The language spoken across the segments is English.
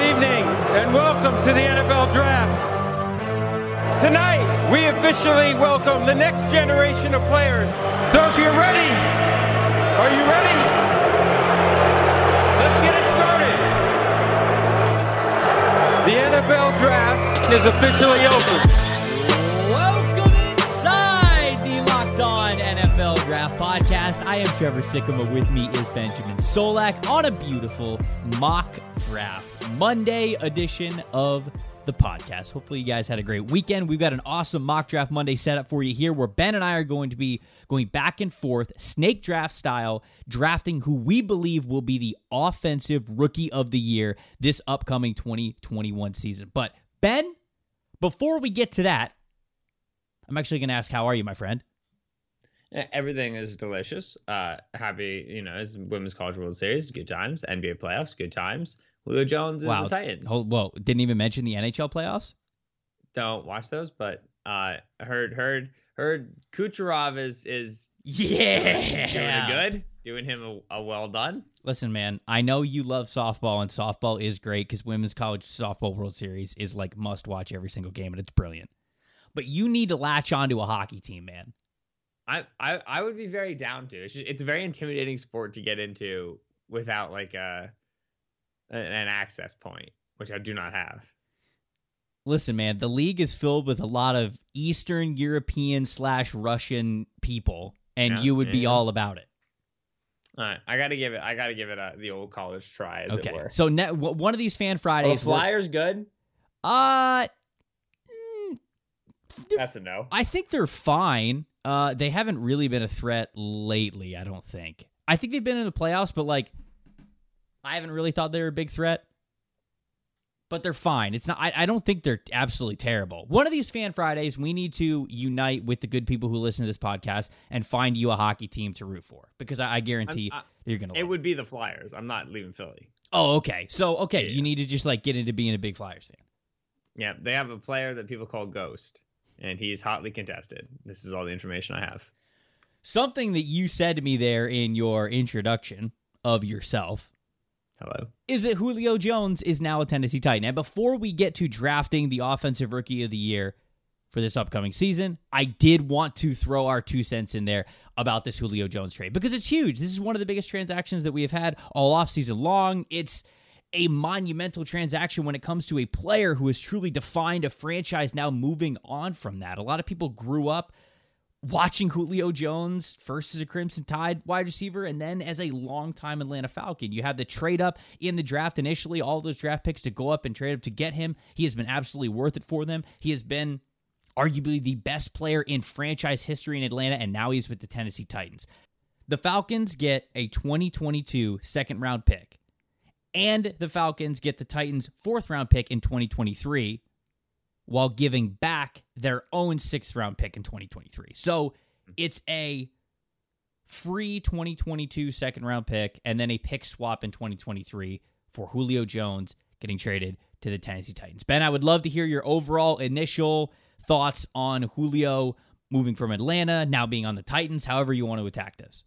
Good evening and welcome to the NFL Draft. Tonight, we officially welcome the next generation of players. So if you're ready, are you ready? Let's get it started. The NFL Draft is officially open. Welcome inside the Locked On NFL Draft Podcast. I am Trevor Sikkema. With me is Benjamin Solak on a beautiful mock draft Monday edition of the podcast. Hopefully, you guys had a great weekend. We've got an awesome mock draft Monday setup for you here where Ben and I are going to be going back and forth, snake draft style, drafting who we believe will be the offensive rookie of the year this upcoming 2021 season. But, Ben, before we get to that, I'm actually going to ask, how are you, my friend? Everything is delicious. Uh, happy, you know, it's Women's College World Series, good times. NBA playoffs, good times. Julio Jones is wow. the Titan. Hold, whoa, didn't even mention the NHL playoffs. Don't watch those, but uh, heard heard heard Kucherov is is yeah doing good, doing him a, a well done. Listen, man, I know you love softball, and softball is great because Women's College Softball World Series is like must watch every single game, and it's brilliant. But you need to latch onto a hockey team, man. I, I, I would be very down to. It's just, it's a very intimidating sport to get into without like a an access point, which I do not have. Listen, man, the league is filled with a lot of Eastern European slash Russian people, and Yeah, you would be all about it. All right, I gotta give it. I gotta give it a, the old college try, as it Okay, were. so ne- w- one of these fan Are Fridays, we're- Flyers good? uh, mm, That's a no. I think they're fine. Uh, they haven't really been a threat lately. I don't think. I think they've been in the playoffs, but like, I haven't really thought they were a big threat. But they're fine. It's not. I, I don't think they're absolutely terrible. One of these fan Fridays, we need to unite with the good people who listen to this podcast and find you a hockey team to root for because I, I guarantee I'm- you're gonna. It love would be the Flyers. I'm not leaving Philly. Oh, okay. So okay, Yeah. you need to just like get into being a big Flyers fan. Yeah, they have a player that people call Ghost, and he's hotly contested. This is all the information I have. Something that you said to me there in your introduction of yourself Hello. is that Julio Jones is now a Tennessee Titan. And before we get to drafting the offensive rookie of the year for this upcoming season, I did want to throw our two cents in there about this Julio Jones trade because it's huge. This is one of the biggest transactions that we have had all offseason long. It's a monumental transaction when it comes to a player who has truly defined a franchise now moving on from that. A lot of people grew up watching Julio Jones first as a Crimson Tide wide receiver and then as a longtime Atlanta Falcon. You have the trade up in the draft initially, all those draft picks to go up and trade up to get him. He has been absolutely worth it for them. He has been arguably the best player in franchise history in Atlanta, and now he's with the Tennessee Titans. The Falcons get a 2022 second round pick, and the Falcons get the Titans' fourth round pick in 2023 while giving back their own sixth round pick in 2023. So it's a free 2022 second round pick and then a pick swap in 2023 for Julio Jones getting traded to the Tennessee Titans. Ben, I would love to hear your overall initial thoughts on Julio moving from Atlanta, now being on the Titans, however you want to attack this.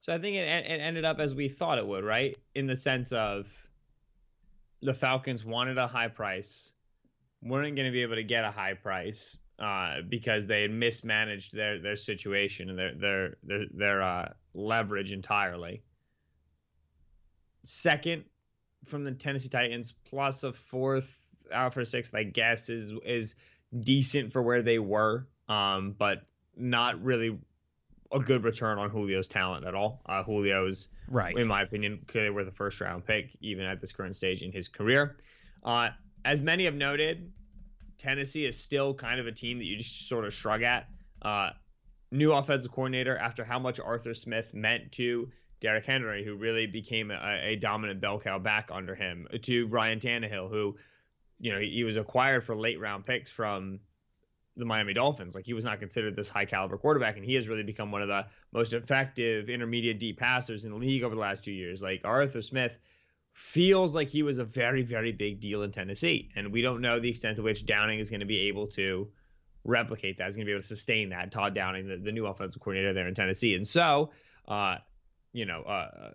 So I think it, it ended up as we thought it would, right? In the sense of the Falcons wanted a high price, weren't going to be able to get a high price uh, because they had mismanaged their their situation and their their their their uh, leverage entirely. Second from the Tennessee Titans, plus a fourth out for sixth, I guess is is decent for where they were, um, but not really a good return on Julio's talent at all. Uh, Julio's, Right. in my opinion, clearly worth a first round pick, even at this current stage in his career. Uh, as many have noted, Tennessee is still kind of a team that you just sort of shrug at. Uh, new offensive coordinator after how much Arthur Smith meant to Derrick Henry, who really became a, a dominant bell cow back under him, to Ryan Tannehill, who, you know, he, he was acquired for late round picks from the Miami Dolphins. Like he was not considered this high caliber quarterback, and he has really become one of the most effective intermediate deep passers in the league over the last two years. Like Arthur Smith feels like he was a very, very big deal in Tennessee. And we don't know the extent to which Downing is going to be able to replicate that. He's going to be able to sustain that. Todd Downing, the, the new offensive coordinator there in Tennessee. And so, uh, you know, uh,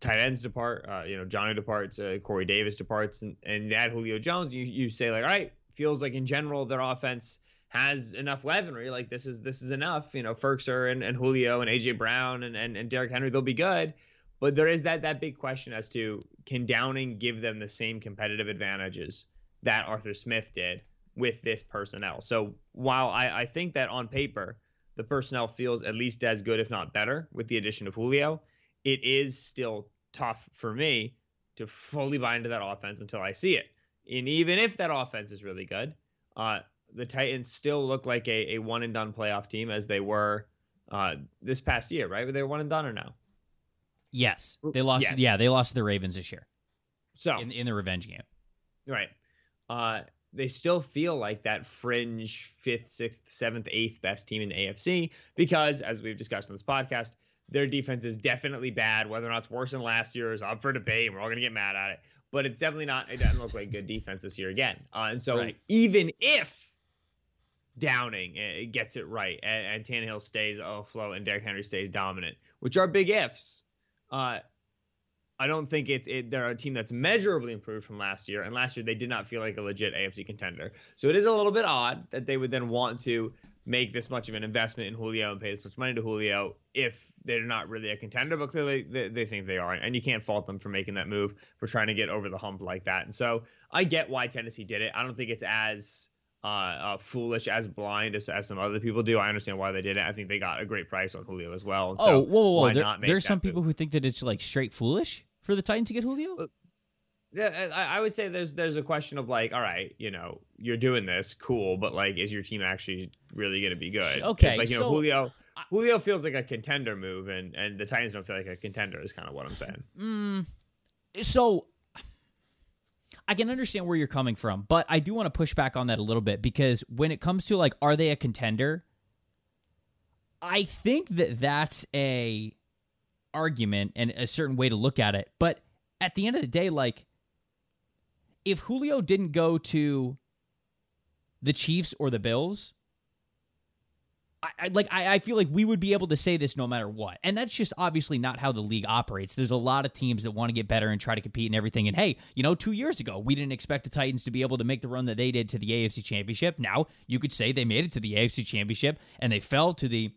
tight ends depart, uh, you know, Jonnu departs, uh, Corey Davis departs, and, and add Julio Jones, you, you say, like, all right, feels like in general their offense has enough weaponry. Like this is this is enough. You know, Firkser and, and Julio and AJ Brown and, and, and Derrick Henry, they'll be good. But there is that that big question as to can Downing give them the same competitive advantages that Arthur Smith did with this personnel. So while I, I think that on paper the personnel feels at least as good, if not better, with the addition of Julio, it is still tough for me to fully buy into that offense until I see it. And even if that offense is really good, uh, the Titans still look like a, a one and done playoff team as they were uh, this past year, right? Were they one and done or no? Yes, they lost. Yes. Yeah, they lost to the Ravens this year. So in, in the revenge game, right? Uh, they still feel like that fringe fifth, sixth, seventh, eighth best team in the AFC because, as we've discussed on this podcast, their defense is definitely bad. Whether or not it's worse than last year is up for debate. We're all going to get mad at it, but it's definitely not. It doesn't look like good defense this year again. Uh, and so, right. even if Downing uh, gets it right and, and Tannehill stays afloat and Derrick Henry stays dominant, which are big ifs, uh, I don't think it's it, they're a team that's measurably improved from last year. And last year they did not feel like a legit AFC contender. So it is a little bit odd that they would then want to make this much of an investment in Julio and pay this much money to Julio if they're not really a contender, but clearly they, they, think they are. And you can't fault them for making that move, for trying to get over the hump like that. And so I get why Tennessee did it. I don't think it's as uh, uh, foolish, as blind as, as some other people do. I understand why they did it. I think they got a great price on Julio as well. oh, whoa, whoa, whoa. There, there's some move? people who think that it's like straight foolish for the Titans to get Julio. Yeah, I would say there's there's a question of like, all right, you know, you're doing this, cool, but like, is your team actually really going to be good? Okay, like you know, Julio, Julio feels like a contender move, and and the Titans don't feel like a contender. Is kind of what I'm saying. Mm, so I can understand where you're coming from, but I do want to push back on that a little bit because when it comes to like, are they a contender? I think that that's a argument and a certain way to look at it, but at the end of the day, like if Julio didn't go to the Chiefs or the Bills, I, like I, I feel like we would be able to say this no matter what, and that's just obviously not how the league operates. There's a lot of teams that want to get better and try to compete and everything. And hey, you know, two years ago we didn't expect the Titans to be able to make the run that they did to the AFC Championship. Now you could say they made it to the AFC Championship and they fell to the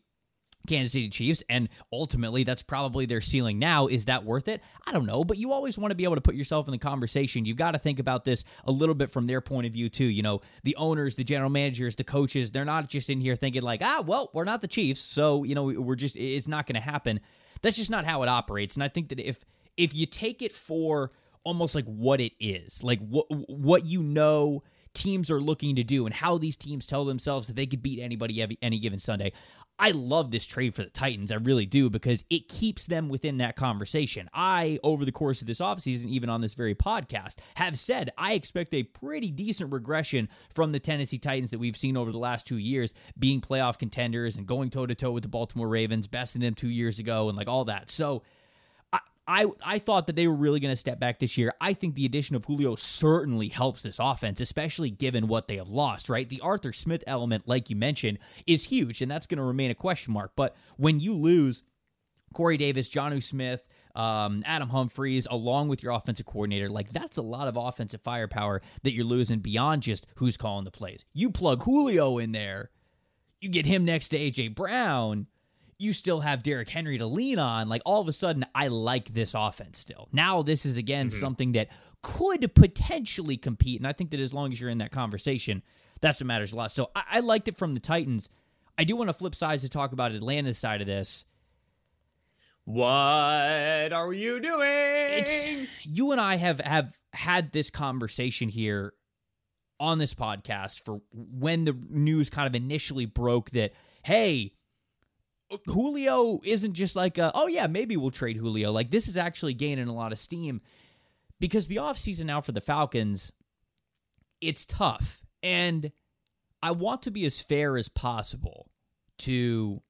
Kansas City Chiefs, and ultimately that's probably their ceiling now. Is that worth it? I don't know, but you always want to be able to put yourself in the conversation. You've got to think about this a little bit from their point of view, too. You know, the owners, the general managers, the coaches, they're not just in here thinking, like, ah, well, we're not the Chiefs, so, you know, we're just, it's not going to happen. That's just not how it operates. And I think that if, if you take it for almost like what it is, like what, what you know, teams are looking to do and how these teams tell themselves that they could beat anybody any given Sunday. I love this trade for the Titans. I really do because it keeps them within that conversation. I, over the course of this offseason, even on this very podcast, have said I expect a pretty decent regression from the Tennessee Titans that we've seen over the last two years, being playoff contenders and going toe to toe with the Baltimore Ravens, besting them two years ago, and like all that. So, I I thought that they were really going to step back this year. I think the addition of Julio certainly helps this offense, especially given what they have lost, right? The Arthur Smith element, like you mentioned, is huge, and that's going to remain a question mark. But when you lose Corey Davis, Jonnu Smith, um, Adam Humphries, along with your offensive coordinator, like that's a lot of offensive firepower that you're losing beyond just who's calling the plays. You plug Julio in there, you get him next to AJ Brown you still have Derrick Henry to lean on. Like all of a sudden, I like this offense still. Now, this is again mm-hmm. something that could potentially compete. And I think that as long as you're in that conversation, that's what matters a lot. So I, I liked it from the Titans. I do want to flip sides to talk about Atlanta's side of this. What are you doing? It's, you and I have have had this conversation here on this podcast for when the news kind of initially broke that hey, Julio isn't just like, a, oh, yeah, maybe we'll trade Julio. Like, this is actually gaining a lot of steam because the offseason now for the Falcons, it's tough. And I want to be as fair as possible to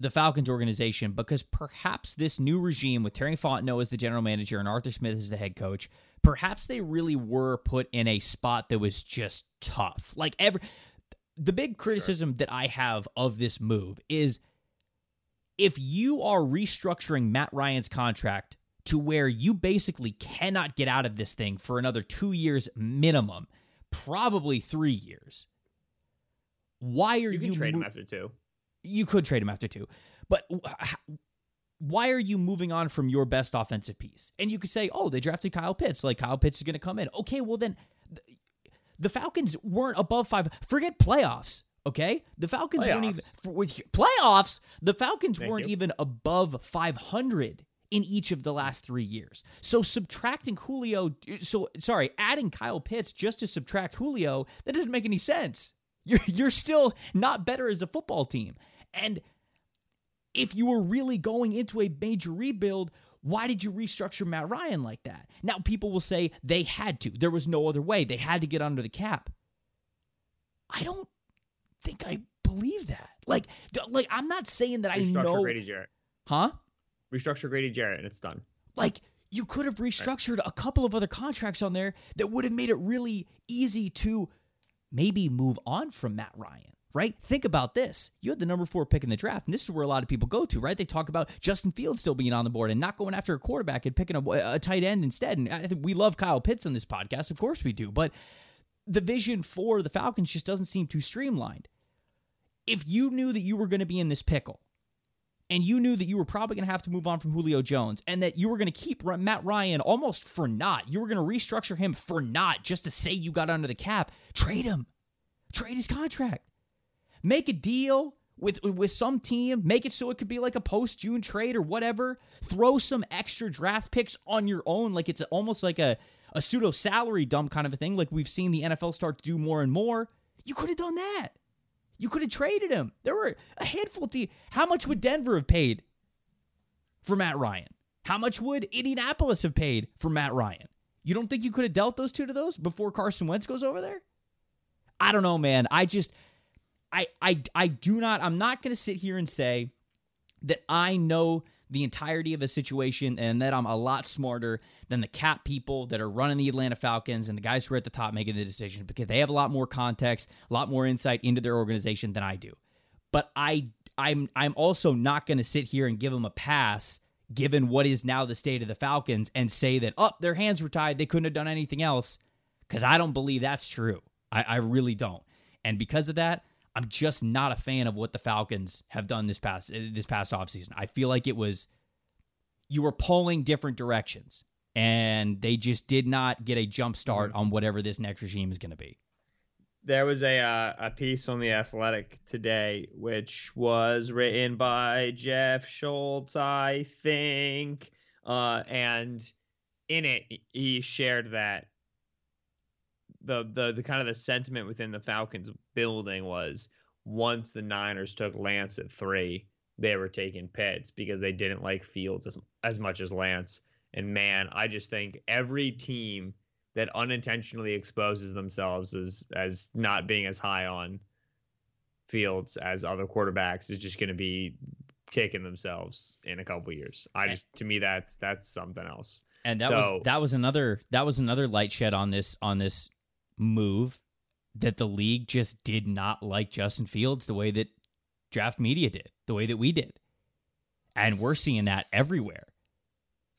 the Falcons organization because perhaps this new regime with Terry Fontenot as the general manager and Arthur Smith as the head coach, perhaps they really were put in a spot that was just tough. Like every the big criticism sure. that I have of this move is if you are restructuring Matt Ryan's contract to where you basically cannot get out of this thing for another two years minimum, probably three years. Why are You you, can trade mo- him after two. you could trade him after two, but why are you moving on from your best offensive piece? And you could say, oh, they drafted Kyle Pitts, like Kyle Pitts is going to come in. Okay, well then, th- the Falcons weren't above five. Forget playoffs. Okay, the Falcons weren't even Playoffs. for, with playoffs. The Falcons Thank weren't you. even above five hundred in each of the last three years. So subtracting Julio, so sorry, adding Kyle Pitts just to subtract Julio, that doesn't make any sense. You're you're still not better as a football team, and if you were really going into a major rebuild, why did you restructure Matt Ryan like that? Now, people will say they had to. There was no other way. They had to get under the cap. I don't think I believe that. Like, d- like I'm not saying that I Restructure know, Grady Jarrett. huh? Restructure Grady Jarrett, and it's done. Like, you could have restructured a couple of other contracts on there that would have made it really easy to maybe move on from Matt Ryan, right? Think about this. You had the number four pick in the draft, and this is where a lot of people go to, right? They talk about Justin Fields still being on the board and not going after a quarterback and picking a, a tight end instead. And I think we love Kyle Pitts on this podcast. Of course we do. But the vision for the Falcons just doesn't seem too streamlined. If you knew that you were going to be in this pickle, and you knew that you were probably going to have to move on from Julio Jones and that you were going to keep Matt Ryan almost for naught. You were going to restructure him for naught just to say you got under the cap. Trade him. Trade his contract. Make a deal with with some team. Make it so it could be like a post June trade or whatever. Throw some extra draft picks on your own, like it's almost like a a pseudo salary dump kind of a thing, like we've seen the NFL start to do more and more. You could have done that. You could have traded him. There were a handful of. How much would Denver have paid for Matt Ryan? How much would Indianapolis have paid for Matt Ryan? You don't think you could have dealt those two to those before Carson Wentz goes over there? I don't know, man. I just I I I do not I'm not going to sit here and say that I know the entirety of a situation and that I'm a lot smarter than the cap people that are running the Atlanta Falcons and the guys who are at the top making the decision because they have a lot more context, a lot more insight into their organization than I do. But I I'm I'm also not going to sit here and give them a pass given what is now the state of the Falcons and say that oh their hands were tied they couldn't have done anything else because I don't believe that's true. I, I really don't. And because of that, I'm just not a fan of what the Falcons have done this past this past offseason. I feel like it was you were pulling different directions and they just did not get a jump start on whatever this next regime is going to be. There was a uh, a piece on the Athletic today, which was written by Jeff Schultz, I think, uh, and in it he shared that the the the kind of the sentiment within the Falcons building was once the Niners took Lance at three, they were taking Pitts because they didn't like Fields as as much as Lance. And man, I just think every team that unintentionally exposes themselves as as not being as high on Fields as other quarterbacks is just going to be kicking themselves in a couple years. I just to me that's that's something else. And that So- was that was another that was another light shed on this on this move that the league just did not like Justin Fields the way that draft media did, the way that we did. And we're seeing that everywhere.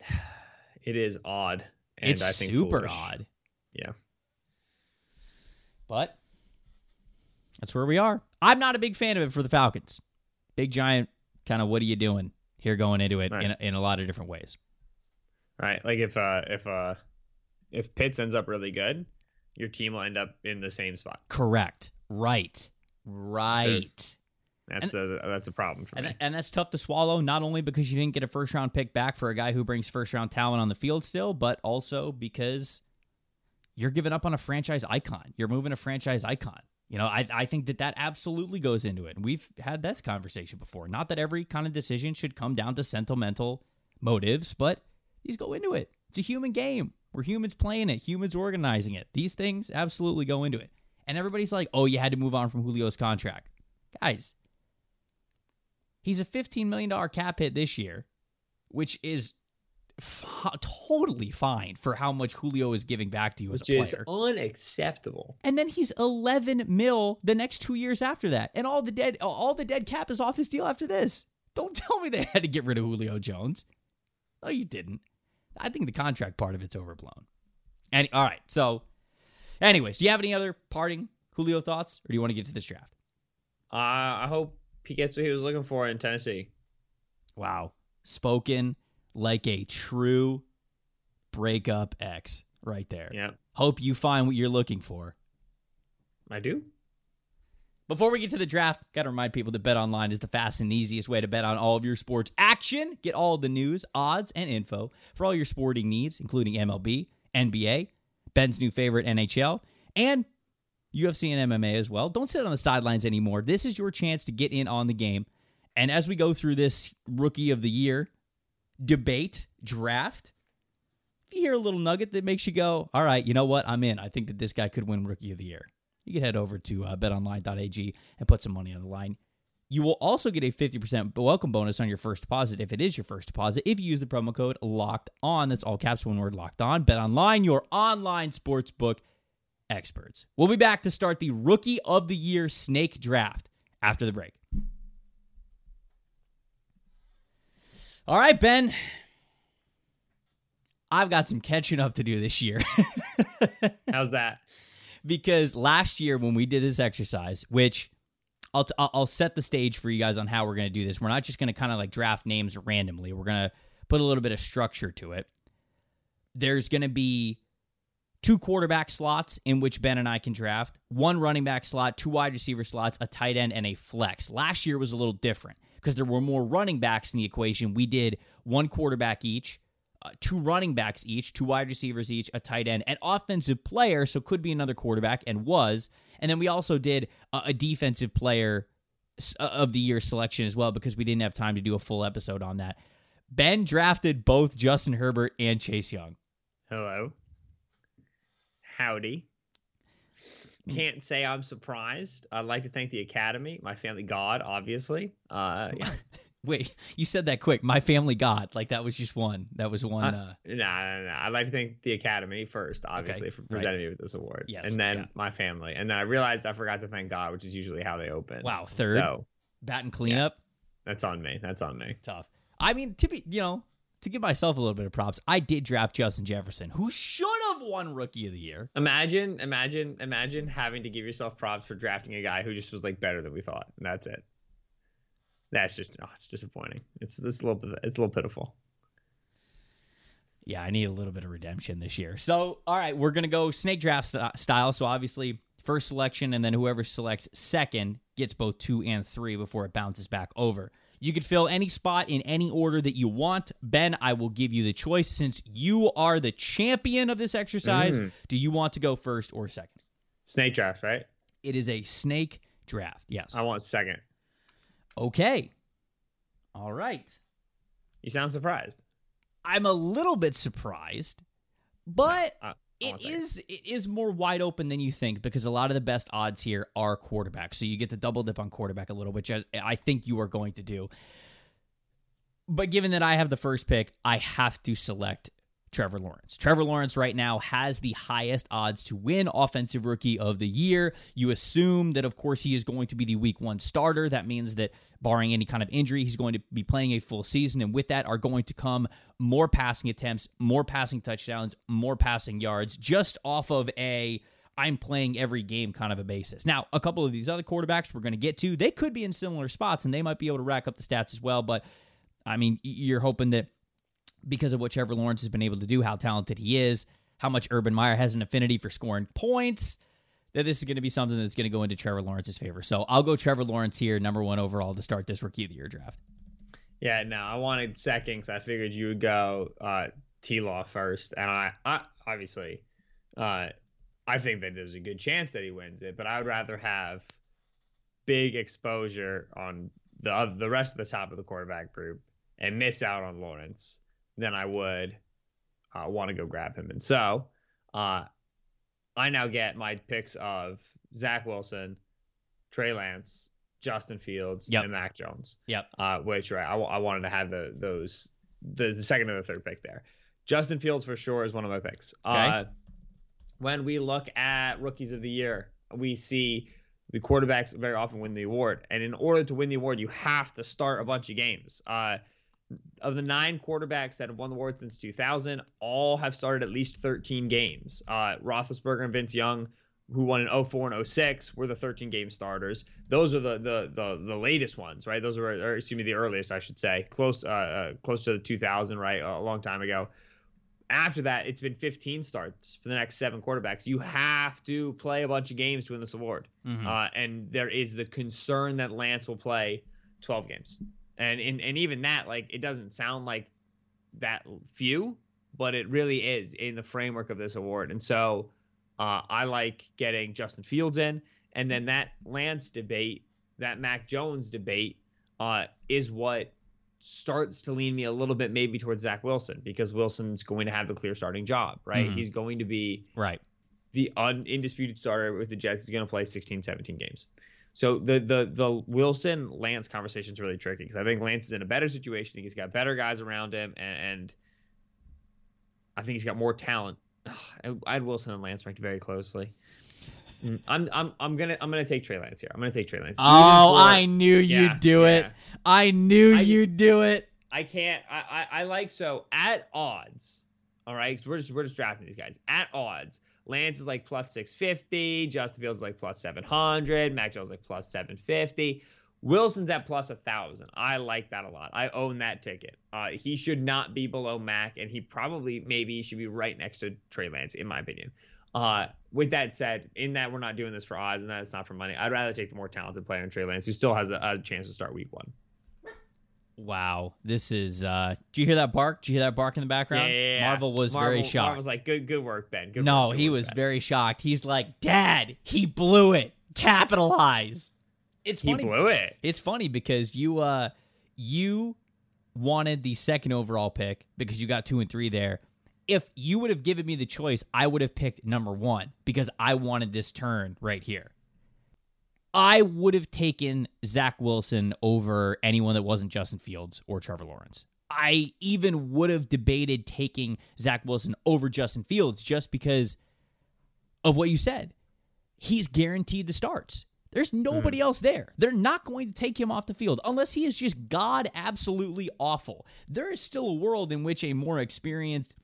It is odd. And it's I think super foolish. odd. Yeah. But that's where we are. I'm not a big fan of it for the Falcons. Big giant kind of what are you doing here going into it Right. in, a, in a lot of different ways. Right. Like if uh if uh if Pitts ends up really good, your team will end up in the same spot. Correct. Right. Right. That's a that's a problem for me. And, and that's tough to swallow, not only because you didn't get a first round pick back for a guy who brings first round talent on the field still, but also because you're giving up on a franchise icon. You're moving a franchise icon. You know, I, I think that that absolutely goes into it. And we've had this conversation before. Not that every kind of decision should come down to sentimental motives, but these go into it. It's a human game. We're humans playing it, humans organizing it. These things absolutely go into it. And everybody's like, oh, you had to move on from Julio's contract. Guys, He's a $15 million cap hit this year, which is f- totally fine for how much Julio is giving back to you as Which a is player. unacceptable. and then he's 11 mil the next two years after that. And all the dead all the dead cap is off his deal after this. Don't tell me they had to get rid of Julio Jones. No, you didn't. I think the contract part of it's overblown. And all right, so, anyways, do you have any other parting Julio thoughts, or do you want to get to this draft? Uh, I hope he gets what he was looking for in Tennessee. Wow, spoken like a true breakup ex, right there. Yeah, Hope you find what you're looking for. I do. Before we get to the draft, got to remind people that Bet Online is the fast and easiest way to bet on all of your sports action. Get all the news, odds, and info for all your sporting needs, including MLB, NBA, Ben's new favorite NHL, and UFC and MMA as well. Don't sit on the sidelines anymore. This is your chance to get in on the game. And as we go through this rookie of the year debate, draft, if you hear a little nugget that makes you go, all right, you know what? I'm in. I think that this guy could win rookie of the year. You can head over to uh, betonline.ag and put some money on the line. You will also get a 50% welcome bonus on your first deposit if it is your first deposit if you use the promo code locked on. That's all caps, one word locked on. Bet online, your online sports book experts. We'll be back to start the rookie of the year snake draft after the break. All right, Ben. I've got some catching up to do this year. How's that? Because last year when we did this exercise, which I'll I'll set the stage for you guys on how we're going to do this. We're not just going to kind of like draft names randomly. We're going to put a little bit of structure to it. There's going to be two quarterback slots in which Ben and I can draft, one running back slot, two wide receiver slots, a tight end, and a flex. Last year was a little different because there were more running backs in the equation. We did one quarterback each, uh, two running backs each, two wide receivers each, a tight end, an offensive player, so could be another quarterback, and was. And then we also did a, a defensive player uh, of the year selection as well because we didn't have time to do a full episode on that. Ben drafted both Justin Herbert and Chase Young. Hello. Howdy. Can't say I'm surprised. I'd like to thank the Academy, my family god, obviously. Uh, yeah. Wait, you said that quick. My family god, like that was just one. That was one. Uh, no, no, no. I'd like to thank the Academy first, obviously, Okay, for presenting me with this award. Yes, and then yeah. my family. And then I realized I forgot to thank God, which is usually how they open. wow, third So bat and cleanup. that's on me. That's on me. Tough. I mean, to be, you know, to give myself a little bit of props, I did draft Justin Jefferson, who should have won Rookie of the Year. Imagine, imagine, imagine having to give yourself props for drafting a guy who just was like better than we thought. And that's it. That's just no, it's disappointing. It's this little bit it's a little pitiful. Yeah, I need a little bit of redemption this year. So, all right, we're going to go snake draft st- style. So, obviously, first selection, and then whoever selects second gets both two and three before it bounces back over. You could fill any spot in any order that you want. Ben, I will give you the choice since you are the champion of this exercise. Mm. Do you want to go first or second? Snake draft, right? It is a snake draft. Yes. I want second. Okay. All right. You sound surprised. I'm a little bit surprised, but I, I uh, it is it is more wide open than you think because a lot of the best odds here are quarterback. So you get to double dip on quarterback a little, which I think you are going to do. But given that I have the first pick, I have to select Trevor Lawrence. Trevor Lawrence right now has the highest odds to win Offensive Rookie of the Year. You assume that, of course, he is going to be the week one starter. That means that, barring any kind of injury, he's going to be playing a full season. And with that are going to come more passing attempts, more passing touchdowns, more passing yards, just off of a. I'm playing every game kind of a basis. Now, a couple of these other quarterbacks we're going to get to, they could be in similar spots and they might be able to rack up the stats as well. But I mean, you're hoping that because of what Trevor Lawrence has been able to do, how talented he is, how much Urban Meyer has an affinity for scoring points, that this is going to be something that's going to go into Trevor Lawrence's favor. So I'll go Trevor Lawrence here, number one overall to start this rookie of the year draft. Yeah, no, I wanted second because I figured you would go uh, T Law first, and I, I obviously, uh, I think that there's a good chance that he wins it, but I would rather have big exposure on the oth- the rest of the top of the quarterback group and miss out on Lawrence than I would uh, want to go grab him. And so, uh, I now get my picks of Zach Wilson, Trey Lance, Justin Fields, Yep. and Mac Jones Yep. uh, which right, I, wanted to have the those the, the second and the third pick there. Justin Fields for sure is one of my picks. Uh, when we look at rookies of the year, we see the quarterbacks very often win the award, and in order to win the award, you have to start a bunch of games. Of the nine quarterbacks that have won the award since 2000, all have started at least 13 games. Uh, Roethlisberger and Vince Young, who won in 04 and 06, were the 13 game starters. Those are the the the, the latest ones, right? Those are, or excuse me, the earliest, I should say, close uh, uh close to the 2000, right? A long time ago. After that, it's been 15 starts for the next seven quarterbacks. You have to play a bunch of games to win this award, mm-hmm. uh, and there is the concern that Lance will play 12 games and and, and even that like it doesn't sound like that few but it really is in the framework of this award. And so uh, i like getting justin fields in. And then that lance debate that mac jones debate uh, is what starts to lean me a little bit maybe towards zach wilson because wilson's going to have the clear starting job right? Mm-hmm. he's going to be right. the un- undisputed starter with the jets. He's going to play 16 17 games so the the the Wilson Lance conversation is really tricky because I think Lance is in a better situation. He's got better guys around him, and, and I think he's got more talent. I had Wilson and Lance ranked very closely. Mm, I'm I'm I'm gonna I'm gonna take Trey Lance here. I'm gonna take Trey Lance. Oh, for, I knew you'd do yeah. it. I knew I, you'd do it. I can't. I, I I like so at odds. All right, because we're just we're just drafting these guys at odds. Lance is like plus 650. Justin Fields is like plus 700. Mac Jones is like plus 750. Wilson's at plus a thousand. I like that a lot. I own that ticket. Uh, he should not be below Mac, and he probably maybe should be right next to Trey Lance, in my opinion. Uh, with that said, in that we're not doing this for odds and that it's not for money, I'd rather take the more talented player in Trey Lance, who still has a, a chance to start week one. Wow, this is. uh Do you hear that bark? Do you hear that bark in the background? Yeah, yeah, yeah. Marvel was Marvel, very shocked. Marvel was like, "Good, good work, Ben." Good no, work, he work, was ben. very shocked. He's like, "Dad, he blew it. Capitalize." It's he funny. blew it. It's funny because you, uh you wanted the second overall pick because you got two and three there. If you would have given me the choice, I would have picked number one because I wanted this turn right here. I would have taken Zach Wilson over anyone that wasn't Justin Fields or Trevor Lawrence. I even would have debated taking Zach Wilson over Justin Fields just because of what you said. He's guaranteed the starts. There's nobody mm. else there. They're not going to take him off the field unless he is just God absolutely awful. There is still a world in which a more experienced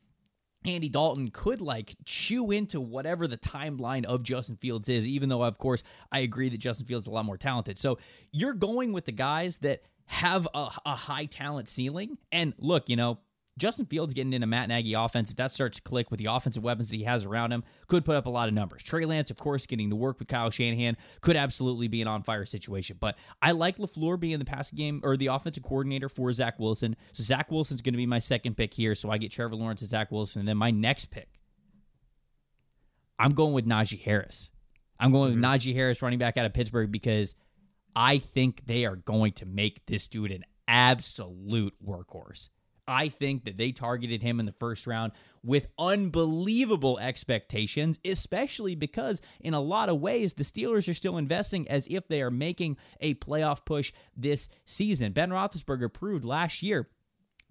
Andy Dalton could like chew into whatever the timeline of Justin Fields is, even though, of course, I agree that Justin Fields is a lot more talented. So you're going with the guys that have a, a high talent ceiling. And look, you know, Justin Fields getting into a Matt Nagy offense, if that starts to click with the offensive weapons he has around him, could put up a lot of numbers. Trey Lance, of course, getting to work with Kyle Shanahan could absolutely be an on fire situation. But I like LaFleur being the passing game or the offensive coordinator for Zach Wilson. So Zach Wilson's going to be my second pick here. So I get Trevor Lawrence and Zach Wilson. And then my next pick, I'm going with Najee Harris. I'm going mm-hmm. with Najee Harris, running back out of Pittsburgh, because I think they are going to make this dude an absolute workhorse. I think that they targeted him in the first round with unbelievable expectations, especially because in a lot of ways the Steelers are still investing as if they are making a playoff push this season. Ben Roethlisberger proved last year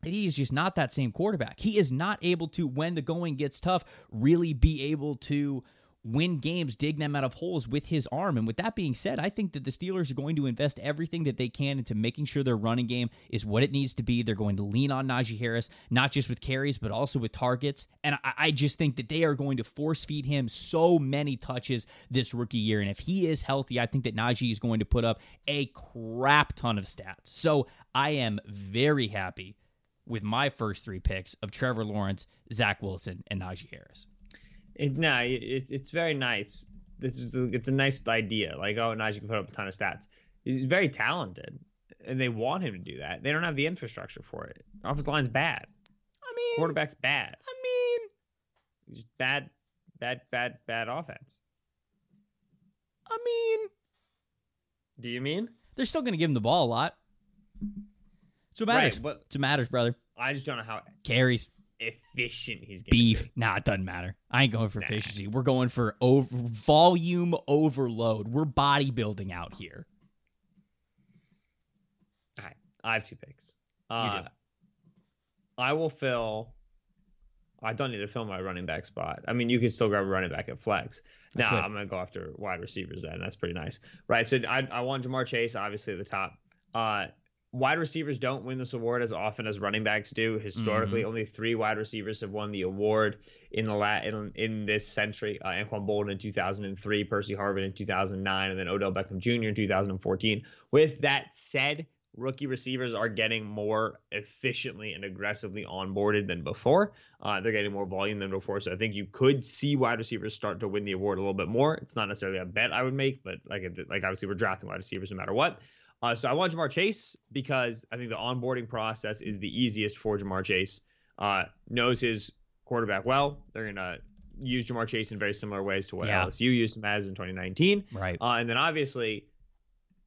that he is just not that same quarterback. He is not able to, when the going gets tough, really be able to win games, dig them out of holes with his arm. And with that being said, I think that the Steelers are going to invest everything that they can into making sure their running game is what it needs to be. They're going to lean on Najee Harris, not just with carries, but also with targets. And I, I just think that they are going to force feed him so many touches this rookie year. And if he is healthy, I think that Najee is going to put up a crap ton of stats. So I am very happy with my first three picks of Trevor Lawrence, Zach Wilson, and Najee Harris. It, no, it, it's very nice. This is a, it's a nice idea. Like, oh, Najee can put up a ton of stats. He's very talented, and they want him to do that. They don't have the infrastructure for it. Offensive line's bad. I mean, quarterback's bad. I mean, he's bad, bad, bad, bad offense. I mean, do you mean they're still going to give him the ball a lot? So matters. Right, but matters, brother. I just don't know how carries efficient he's going beef. Be. Nah, it doesn't matter. I ain't going for nah. efficiency. We're going for over volume overload. We're bodybuilding out here. All right, I have two picks. Uh, I will fill. I don't need to fill my running back spot. I mean, you can still grab a running back at flex. Now I'm going to go after wide receivers then. That's pretty nice, right? So I, I want Ja'Marr Chase obviously at the top. Uh, wide receivers don't win this award as often as running backs do. Historically, Mhm. only three wide receivers have won the award in the la- in, in this century. Uh, Anquan Boldin in 2003, Percy Harvin in 2009, and then Odell Beckham Jr. in 2014. With that said, rookie receivers are getting more efficiently and aggressively onboarded than before. Uh, they're getting more volume than before, so I think you could see wide receivers start to win the award a little bit more. It's not necessarily a bet I would make, but like like obviously we're drafting wide receivers no matter what. Uh, so I want Ja'Marr Chase because I think the onboarding process is the easiest for Ja'Marr Chase. Uh, knows his quarterback well. They're gonna use Ja'Marr Chase in very similar ways to what Yeah. LSU used him as in 2019. Right. Uh, and then obviously,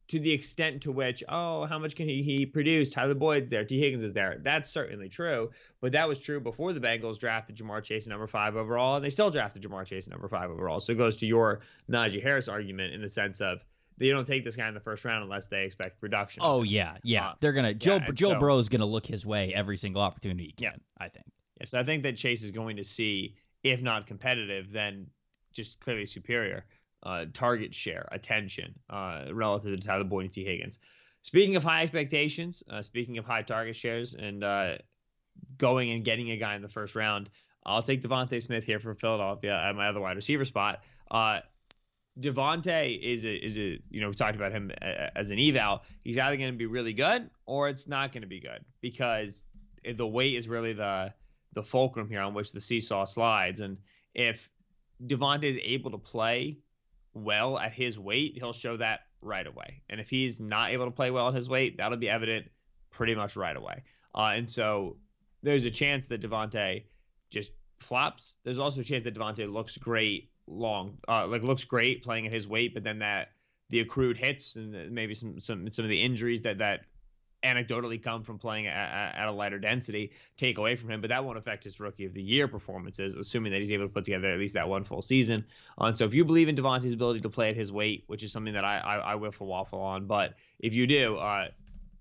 to the extent to which, oh, how much can he, he produce? Tyler Boyd's there, Tee Higgins is there. That's certainly true. But that was true before the Bengals drafted Ja'Marr Chase number five overall, and they still drafted Ja'Marr Chase number five overall. So it goes to your Najee Harris argument in the sense of they don't take this guy in the first round unless they expect production. Oh yeah, yeah. Uh, They're gonna Joe and Joe so- Burrow's gonna look his way every single opportunity he can. Yeah. I think. Yeah, so I think that Chase is going to see, if not competitive, then just clearly superior uh, target share, attention uh, relative to Tyler Boyd and Tee Higgins. Speaking of high expectations, uh, speaking of high target shares, and uh, going and getting a guy in the first round, I'll take DeVonta Smith here from Philadelphia at my other wide receiver spot. Uh, DeVonta is a is a you know we talked about him as an eval. He's either going to be really good or it's not going to be good because the weight is really the the fulcrum here on which the seesaw slides. And if DeVonta is able to play well at his weight, he'll show that right away. And if he's not able to play well at his weight, that'll be evident pretty much right away. Uh, and so there's a chance that DeVonta just flops. There's also a chance that DeVonta looks great long, uh, like looks great playing at his weight, but then that the accrued hits and maybe some some some of the injuries that that anecdotally come from playing at, at a lighter density take away from him, but that won't affect his rookie of the year performances, assuming that he's able to put together at least that one full season. Uh, so if you believe in DeVonta's ability to play at his weight, which is something that I I, I waffle on, but if you do, uh,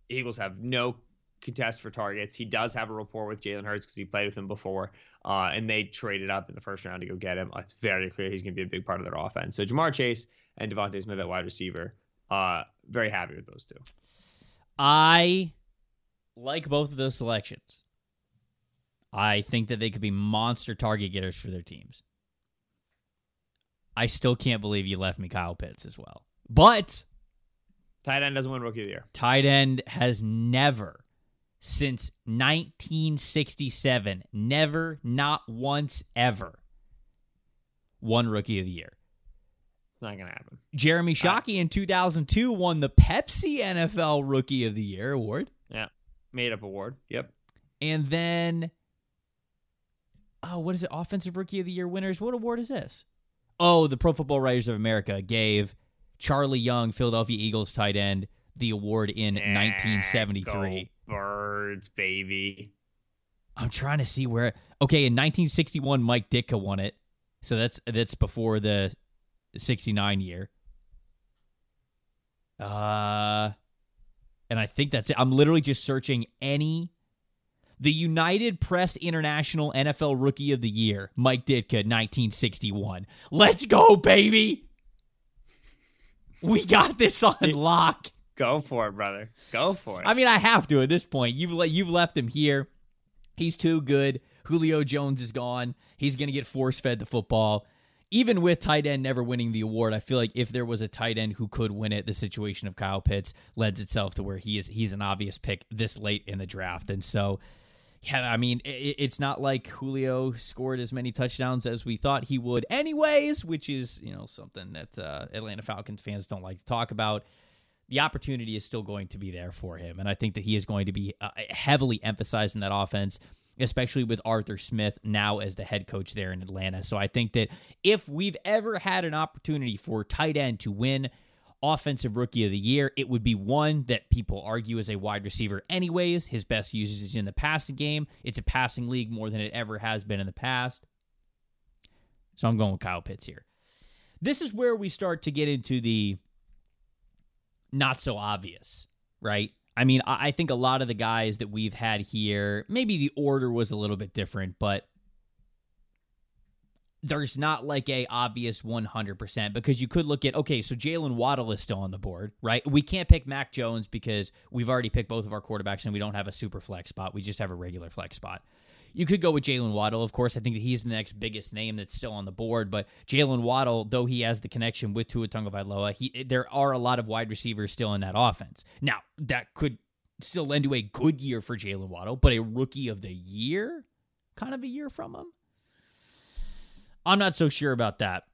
Eagles have no contest for targets. He does have a rapport with Jalen Hurts because he played with him before, uh, and they traded up in the first round to go get him. It's very clear he's going to be a big part of their offense. So Ja'Marr Chase and DeVonta Smith at wide receiver. Uh, very happy with those two. I like both of those selections. I think that they could be monster target getters for their teams. I still can't believe you left me Kyle Pitts as well. But Tight end doesn't win rookie of the year. tight end has never since 1967 never not once ever. Won rookie of the year. It's not going to happen. jeremy shockey in 2002 won the pepsi nfl rookie of the year award. Yeah. Made up award. Yep. and then oh what is it? Offensive rookie of the year winners. What award is this? Oh the pro football writers of america gave charle young philadelphia eagles tight end the award in 1973 Go birds, baby. I'm trying to see where. Okay, in 1961, Mike Ditka won it, so that's that's before the 69 year. Uh, and I think that's it. I'm literally just searching any. The United Press International NFL Rookie of the Year, Mike Ditka, 1961. Let's go, baby! We got this on lock. Go for it, brother. Go for it. I mean, I have to at this point. You've le- you've left him here. He's too good. Julio Jones is gone. He's going to get force fed the football. Even with tight end never winning the award, I feel like if there was a tight end who could win it, the situation of Kyle Pitts lends itself to where he is he's an obvious pick this late in the draft. And so, yeah, I mean, it's not like Julio scored as many touchdowns as we thought he would, anyways, which is you know something that uh, Atlanta Falcons fans don't like to talk about the opportunity is still going to be there for him. And I think that he is going to be uh, heavily emphasized in that offense, especially with Arthur Smith now as the head coach there in Atlanta. So I think that if we've ever had an opportunity for tight end to win offensive rookie of the year, it would be one that people argue is a wide receiver anyways. His best usage is in the passing game. It's a passing league more than it ever has been in the past. So I'm going with Kyle Pitts here. This is where we start to get into the not so obvious, right? I mean, I I think a lot of the guys that we've had here, maybe the order was a little bit different, but there's not like a obvious 100% because you could look at okay so jalen waddle is still on the board right? We can't pick mac jones because we've already picked both of our quarterbacks and we don't have a super flex spot. We just have a regular flex spot you could go with Jalen Waddle, of course. I think that he's the next biggest name that's still on the board. But Jalen Waddle, though he has the connection with Tua Tagovailoa, he there are a lot of wide receivers still in that offense. Now that could still lend to a good year for Jalen Waddle, but a rookie of the year kind of a year from him. I'm not so sure about that.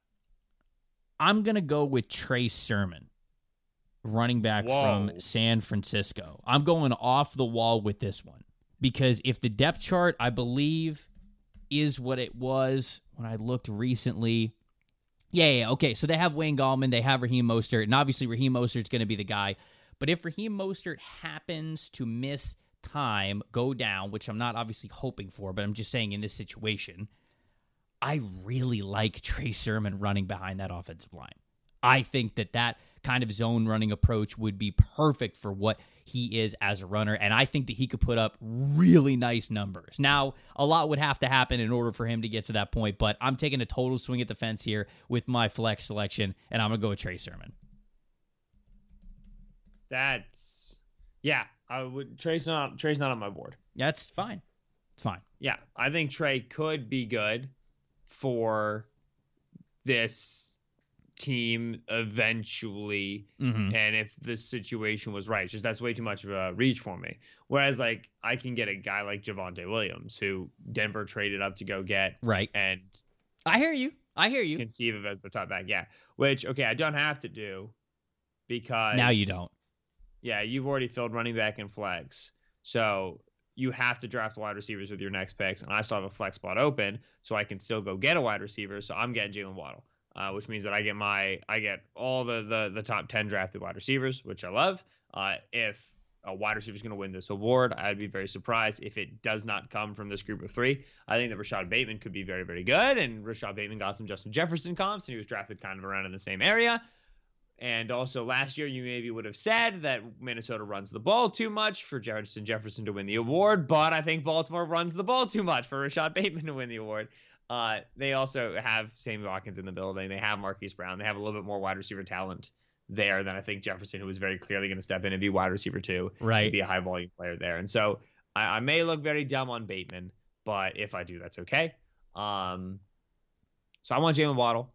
I'm gonna go with Trey Sermon, running back Whoa. from San Francisco. I'm going off the wall with this one because if the depth chart, I believe, is what it was when I looked recently. Yeah, yeah, okay. So they have Wayne Gallman, they have Raheem Mostert, and obviously Raheem Mostert's going to be the guy. But if Raheem Mostert happens to miss time, go down, which I'm not obviously hoping for, but I'm just saying in this situation, I really like Trey Sermon running behind that offensive line. I think that that kind of zone running approach would be perfect for what he is as a runner. And I think that he could put up really nice numbers. Now, a lot would have to happen in order for him to get to that point, but I'm taking a total swing at the fence here with my flex selection, and I'm going to go with Trey Sermon. That's yeah. I would Trey's not Trey's not on my board. That's fine. It's fine. Yeah, I think Trey could be good for this team eventually. Mm-hmm. And if the situation was right, just that's way too much of a reach for me. Whereas, like, I can get a guy like Javonte Williams, who Denver traded up to go get, Right. and I hear you. I hear you. conceive of as their top back. Yeah, which okay, I don't have to do because Now you don't. Yeah, you've already filled running back and flex, so you have to draft wide receivers with your next picks, and I still have a flex spot open, so I can still go get a wide receiver. So I'm getting Jaylen Waddle, uh, which means that I get my I get all the the the top ten drafted wide receivers, which I love. Uh, if a wide receiver is going to win this award, I'd be very surprised if it does not come from this group of three. I think that Rashod Bateman could be very very good, and Rashod Bateman got some Justin Jefferson comps, and he was drafted kind of around in the same area. And also last year, you maybe would have said that Minnesota runs the ball too much for Justin Jefferson to win the award, but I think Baltimore runs the ball too much for Rashod Bateman to win the award. Uh, they also have Sammy Watkins in the building. They have Marquise Brown. They have a little bit more wide receiver talent there than I think Jefferson, who was very clearly going to step in and be wide receiver too, Right. be a high volume player there. And so I, I may look very dumb on Bateman, but if I do, that's okay. Um, so I want Jaylen Waddle.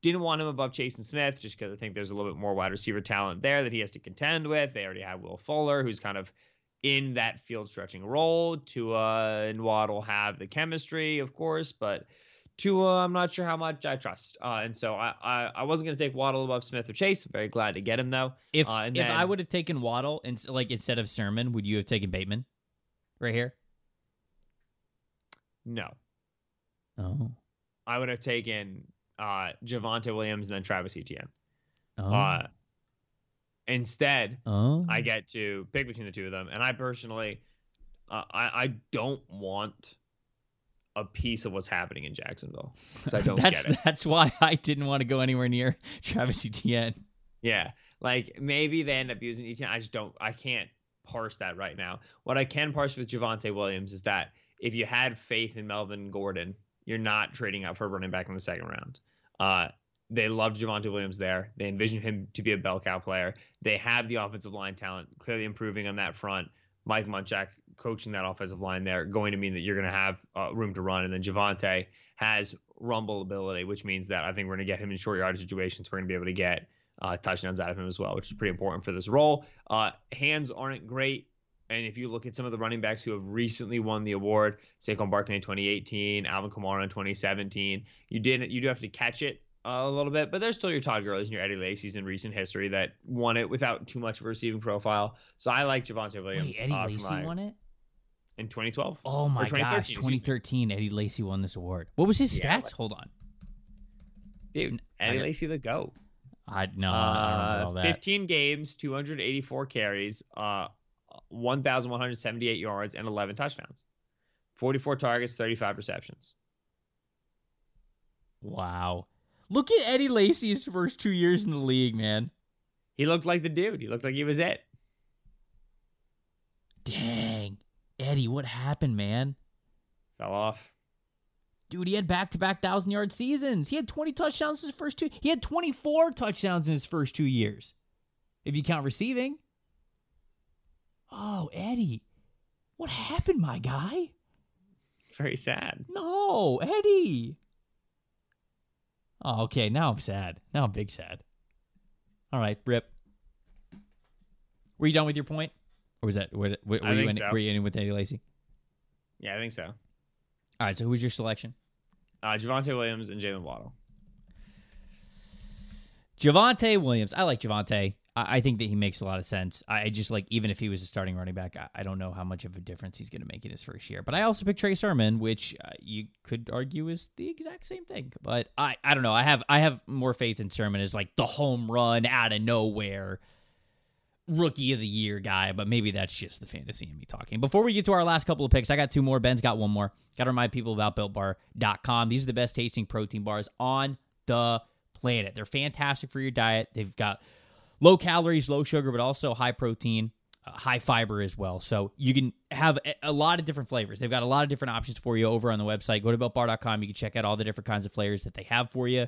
Didn't want him above Jason Smith just because I think there's a little bit more wide receiver talent there that he has to contend with. They already have Will Fuller, who's kind of in that field stretching role. Tua and Waddle have the chemistry, of course, but Tua, I'm not sure how much I trust. Uh, and so I, I, I wasn't going to take Waddle above Smith or Chase. I'm very glad to get him though. If Uh, if I would have taken Waddle and like instead of Sermon, would you have taken Bateman? Right here. No, Oh. I would have taken uh, Javonte Williams and then Travis Etienne. Oh. Uh, instead, oh. I get to pick between the two of them, and I personally, uh, I I don't want a piece of what's happening in Jacksonville. I don't that's get it. that's why I didn't want to go anywhere near Travis Etienne. Yeah, like maybe they end up using Etienne. I just don't. I can't parse that right now. What I can parse with Javonte Williams is that if you had faith in Melvin Gordon, you're not trading out for a running back in the second round. Uh, they loved Javonte Williams there. They envisioned him to be a bell cow player. They have the offensive line talent, clearly improving on that front. Mike Munchak coaching that offensive line there, going to mean that you're going to have uh, room to run. And then Javonte has rumble ability, which means that I think we're going to get him in short yardage situations. We're going to be able to get uh, touchdowns out of him as well, which is pretty important for this role. Uh, hands aren't great. And if you look at some of the running backs who have recently won the award, Saquon Barkley in 2018, Alvin Kamara in 2017, you didn't. You do have to catch it a little bit, but there's still your Todd Gurley's and your Eddie Lacy's in recent history that won it without too much of a receiving profile. So I like Javonte Williams. Wait, Eddie uh, Lacy won it? in 2012. Oh my 2013, gosh, 2013, Eddie Lacy won this award. What was his Yeah, stats? but- Hold on. Dude, Eddie got- Lacy the go. I no, I don't remember all Uh, 15 games, 284 carries, uh, 1,178 yards, and 11 touchdowns. 44 targets, 35 receptions. Wow. Look at Eddie Lacy's first two years in the league, man. He looked like the dude. He looked like he was it. Dang. Eddie, what happened, man? Fell off. Dude, he had back to back thousand yard seasons. He had 20 touchdowns in his first two. He had 24 touchdowns in his first two years, if you count receiving. Oh, Eddie, what happened, my guy? Very sad. No, Eddie. Oh, okay. Now I'm sad. Now I'm big sad. All right, Rip. Were you done with your point, or was that were, were, were you in, so. were you in with Eddie Lacy? Yeah, I think so. All right. So who was your selection? Uh, Javonte Williams and Jaylen Waddle. Javonte Williams. I like Javonte. I, think that he makes a lot of sense. I, just like even if he was a starting running back, I, I don't know how much of a difference he's going to make in his first year. But I also picked Trey Sermon, which uh, you could argue is the exact same thing. But I, I don't know. I have I have more faith in Sermon as like the home run out of nowhere rookie of the year guy, but maybe that's just the fantasy in me talking. Before we get to our last couple of picks, I got two more. Ben's got one more. Got to remind people about builtbar.com. These are the best tasting protein bars on the planet. They're fantastic for your diet. They've got low calories, low sugar, but also high protein, uh, high fiber as well. So you can have a, lot of different flavors. They've got a lot of different options for you over on the website. Go to builtbar.com. You can check out all the different kinds of flavors that they have for you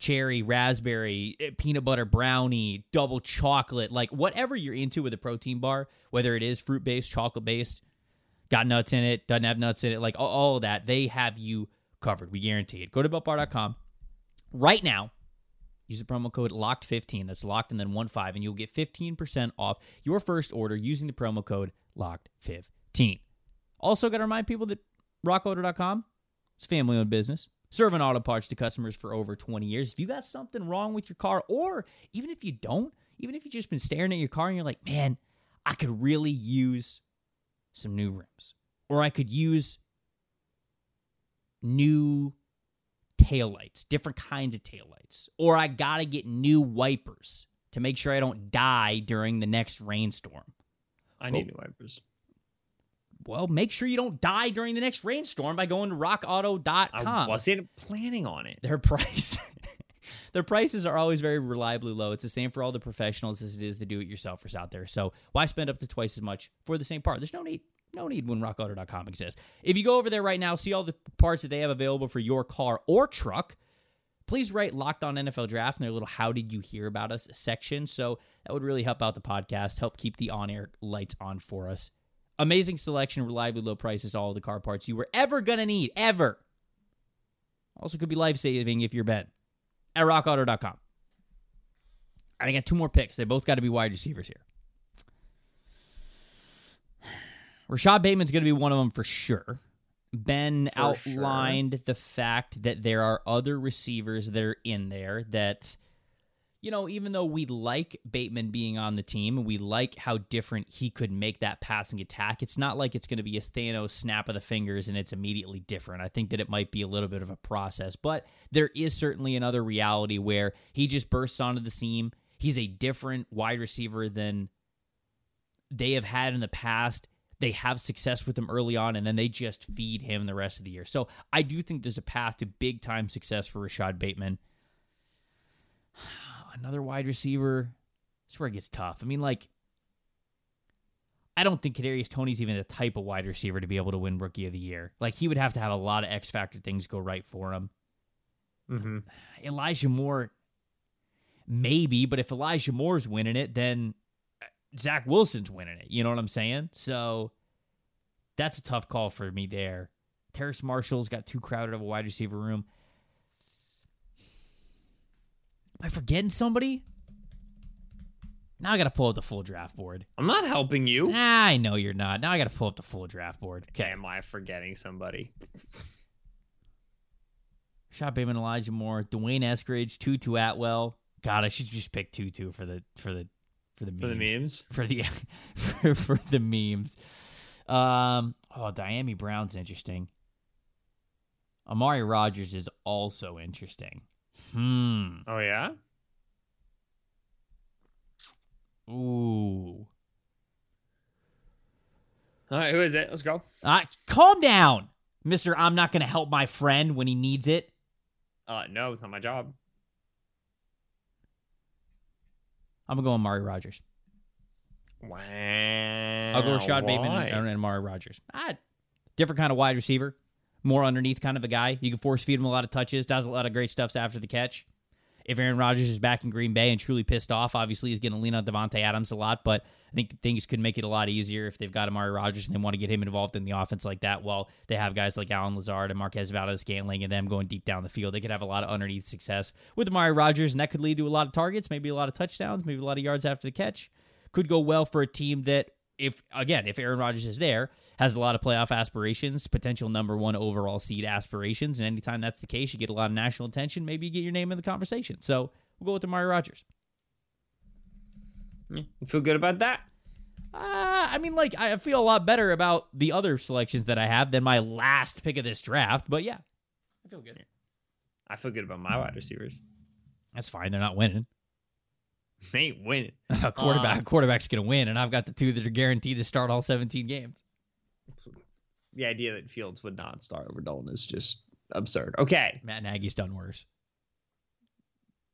cherry, raspberry, eh, peanut butter brownie, double chocolate, like whatever you're into with a protein bar, whether it is fruit based, chocolate based, got nuts in it, doesn't have nuts in it, like all, of that, they have you covered. We guarantee it. Go to builtbar.com right now. Use the promo code LOCKED15. That's locked and then 1 5, and you'll get 15% off your first order using the promo code LOCKED15. Also, got to remind people that rockauto.com is family owned business serving auto parts to customers for over 20 years. If you got something wrong with your car, or even if you don't, even if you've just been staring at your car and you're like, man, I could really use some new rims, or I could use new taillights, different kinds of taillights, or I got to get new wipers to make sure I don't die during the next rainstorm. I need new wipers. Well, make sure you don't die during the next rainstorm by going to rockauto.com. I wasn't planning on it. Their price their prices are always very reliably low. It's the same for all the professionals as it is the do-it-yourselfers out there. So why spend up to twice as much for the same part? There's no need no need when rockauto.com exists. If you go over there right now, see all the parts that they have available for your car or truck. Please write Locked On NFL Draft in their little "How did you hear about us?" section. So that would really help out the podcast, help keep the on-air lights on for us. Amazing selection, reliably low prices, all the car parts you were ever gonna need, ever. Also, could be life saving if you're Ben at rockauto.com. I got two more picks. They both got to be wide receivers here. Rashod Bateman's going to be one of them for sure. Ben For outlined the fact that there are other receivers that are in there that, you know, even though we like Bateman being on the team, we like how different he could make that passing attack. It's not like it's going to be a Thanos snap of the fingers and it's immediately different. I think that it might be a little bit of a process, but there is certainly another reality where he just bursts onto the scene. He's a different wide receiver than they have had in the past. They have success with him early on, and then they just feed him the rest of the year. So I do think there's a path to big time success for Rashod Bateman. Another wide receiver. This is where it gets tough. I mean, like, I don't think Kadarius Toney's even the type of wide receiver to be able to win Rookie of the Year. Like, he would have to have a lot of X factor things go right for him. Mm-hmm. Elijah Moore, maybe, but if Elijah Moore's winning it, then Zach Wilson's winning it. You know what I'm saying? So that's a tough call for me there. Terrace Marshall's got too crowded of a wide receiver room. Am I forgetting somebody? Now I got to pull up the full draft board. I'm not helping you. Nah, I know you're not. Now I got to pull up the full draft board. Okay, am I forgetting somebody? Shot Bateman, Elijah Moore, D'Wayne Eskridge, Tutu Atwell. God, I should just pick Tutu for the for the for the memes. For the memes? for the for, for the memes. Um, oh, Dyami Brown's interesting. Amari Rodgers is also interesting. Hmm. Oh yeah. Ooh. All right, who is it? Let's go. Uh, calm down, Mister. I'm not going to help my friend when he needs it. Uh, no, it's not my job. I'm gonna go Amari Rodgers. Wow. I'll go Rashod Bateman Why? and, and Amari Rodgers. Ah, different kind of wide receiver. more underneath kind of a guy. You can force feed him a lot of touches, does a lot of great stuffs after the catch. If Aaron Rodgers is back in Green Bay and truly pissed off, obviously he's going to lean on Davante Adams a lot. But I think things could make it a lot easier if they've got Amari Rodgers and they want to get him involved in the offense like that. While they have guys like Allen Lazard and Marquez Valdes-Scantling and them going deep down the field, they could have a lot of underneath success with Amari Rodgers, and that could lead to a lot of targets, maybe a lot of touchdowns, maybe a lot of yards after the catch. Could go well for a team that if again, if Aaron Rodgers is there, has a lot of playoff aspirations, potential number one overall seed aspirations, and anytime that's the case, you get a lot of national attention. Maybe you get your name in the conversation. So we'll go with Amari Rodgers. You feel good about that? Uh, I mean, like I feel a lot better about the other selections that I have than my last pick of this draft. But yeah, I feel good. I feel good about my wide receivers. That's fine. They're not winning. They ain't winning. a quarterback, um, quarterback's gonna win, and I've got the two that are guaranteed to start all 17 games. The idea that Fields would not start over Dalton is just absurd. Okay, Matt Nagy's done worse.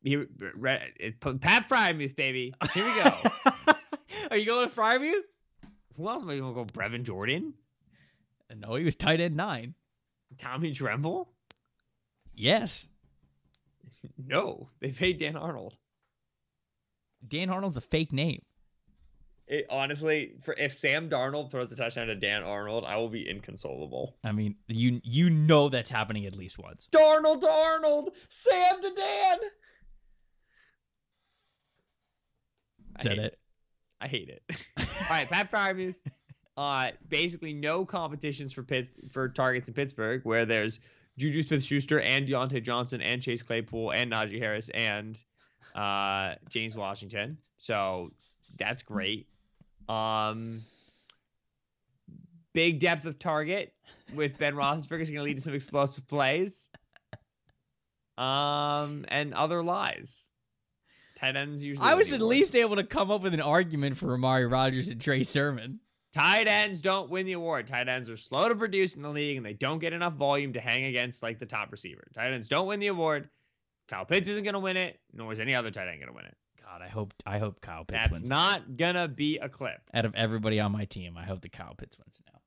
He, Pat Freiermuth, baby. Here we go. are you going Freiermuth? Who else am I going to go? Brevin Jordan? No, he was tight end nine. Tommy Tremble? Yes. No, they paid Dan Arnold. Dan Arnold's a fake name. It, honestly, for if Sam Darnold throws a touchdown to Dan Arnold, I will be inconsolable. I mean, you you know that's happening at least once. Darnold to Arnold, Sam to Dan. Is that it? it? I hate it. All right, Pat Freiermuth. Uh, basically no competitions for Pitts for targets in Pittsburgh, where there's Juju Smith-Schuster and Diontae Johnson and Chase Claypool and Najee Harris and uh, James Washington. So that's great. Um, big depth of target with Ben Roethlisberger is going to lead to some explosive plays. Um, and other lies. Tight ends usually. I was at least able to come up with an argument for Amari Rodgers and Trey Sermon. Tight ends don't win the award. Tight ends are slow to produce in the league, and they don't get enough volume to hang against like the top receiver. Tight ends don't win the award. Kyle Pitts isn't going to win it, nor is any other tight end going to win it. God, I hope I hope Kyle Pitts That's wins. That's not gonna be a clip. Out of everybody on my team, I hope that Kyle Pitts wins now.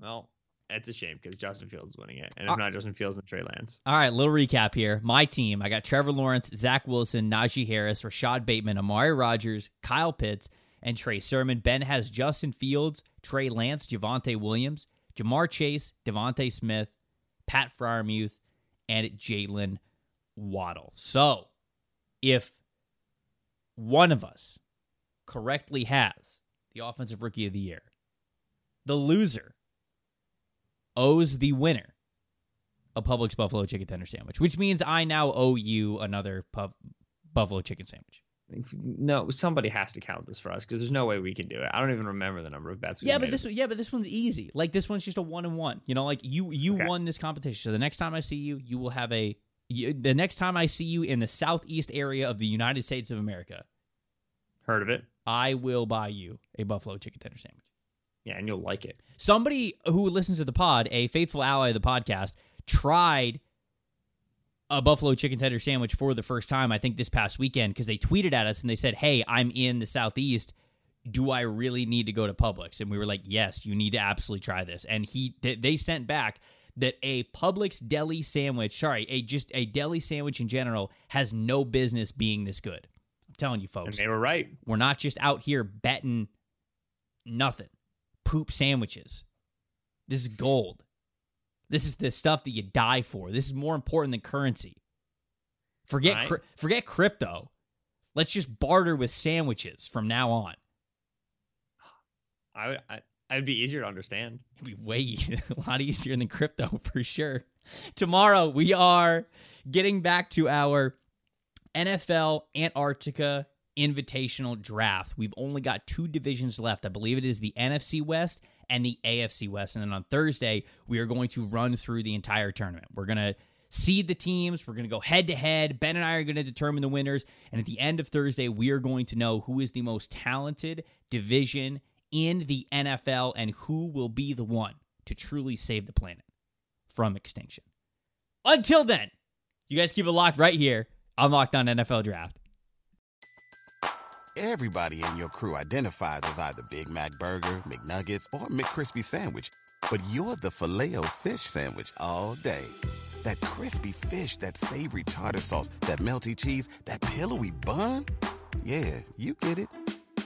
Well, it's a shame because Justin Fields is winning it, and if uh, not Justin Fields, and Trey Lance. All right, little recap here. My team: I got Trevor Lawrence, Zach Wilson, Najee Harris, Rashod Bateman, Amari Rodgers, Kyle Pitts, and Trey Sermon. Ben has Justin Fields, Trey Lance, Javonte Williams, Ja'Marr Chase, DeVonta Smith, Pat Freiermuth, and Jaylen Waddle. So, if one of us correctly has the offensive rookie of the year, the loser owes the winner a Publix buffalo chicken tender sandwich, which means I now owe you another puff, buffalo chicken sandwich. No, somebody has to count this for us because there's no way we can do it. I don't even remember the number of bets. yeah, but this yeah, but this one's easy. Like this one's just a one and one. You know, like you you okay. won this competition. So the next time I see you, you will have a you, the next time I see you in the southeast area of the United States of America, heard of it? I will buy you a buffalo chicken tender sandwich. Yeah, and you'll like it. Somebody who listens to the pod, a faithful ally of the podcast, tried a buffalo chicken tender sandwich for the first time. I think this past weekend because they tweeted at us and they said, "Hey, I'm in the southeast." Do I really need to go to Publix? And we were like, yes, you need to absolutely try this. And he, they sent back that a Publix deli sandwich, sorry, a just a deli sandwich in general has no business being this good. I'm telling you folks. And they were right. We're not just out here betting nothing. Poop sandwiches. This is gold. This is the stuff that you die for. This is more important than currency. Forget right. cri- forget crypto. Let's just barter with sandwiches from now on. I, I It'd be easier to understand. It'd be way a lot easier than crypto for sure. Tomorrow we are getting back to our NFL Antarctica Invitational Draft. We've only got two divisions left. I believe it is the NFC West and the AFC West. And then on Thursday, we are going to run through the entire tournament. We're going to seed the teams. We're going to go head to head. Ben and I are going to determine the winners. And at the end of Thursday, we are going to know who is the most talented division in the NFL and who will be the one to truly save the planet from extinction. Until then, you guys keep it locked right here on Locked On NFL Draft. Everybody in your crew identifies as either Big Mac Burger, McNuggets, or McCrispy Sandwich, but you're the filet fish Sandwich all day. That crispy fish, that savory tartar sauce, that melty cheese, that pillowy bun. Yeah, you get it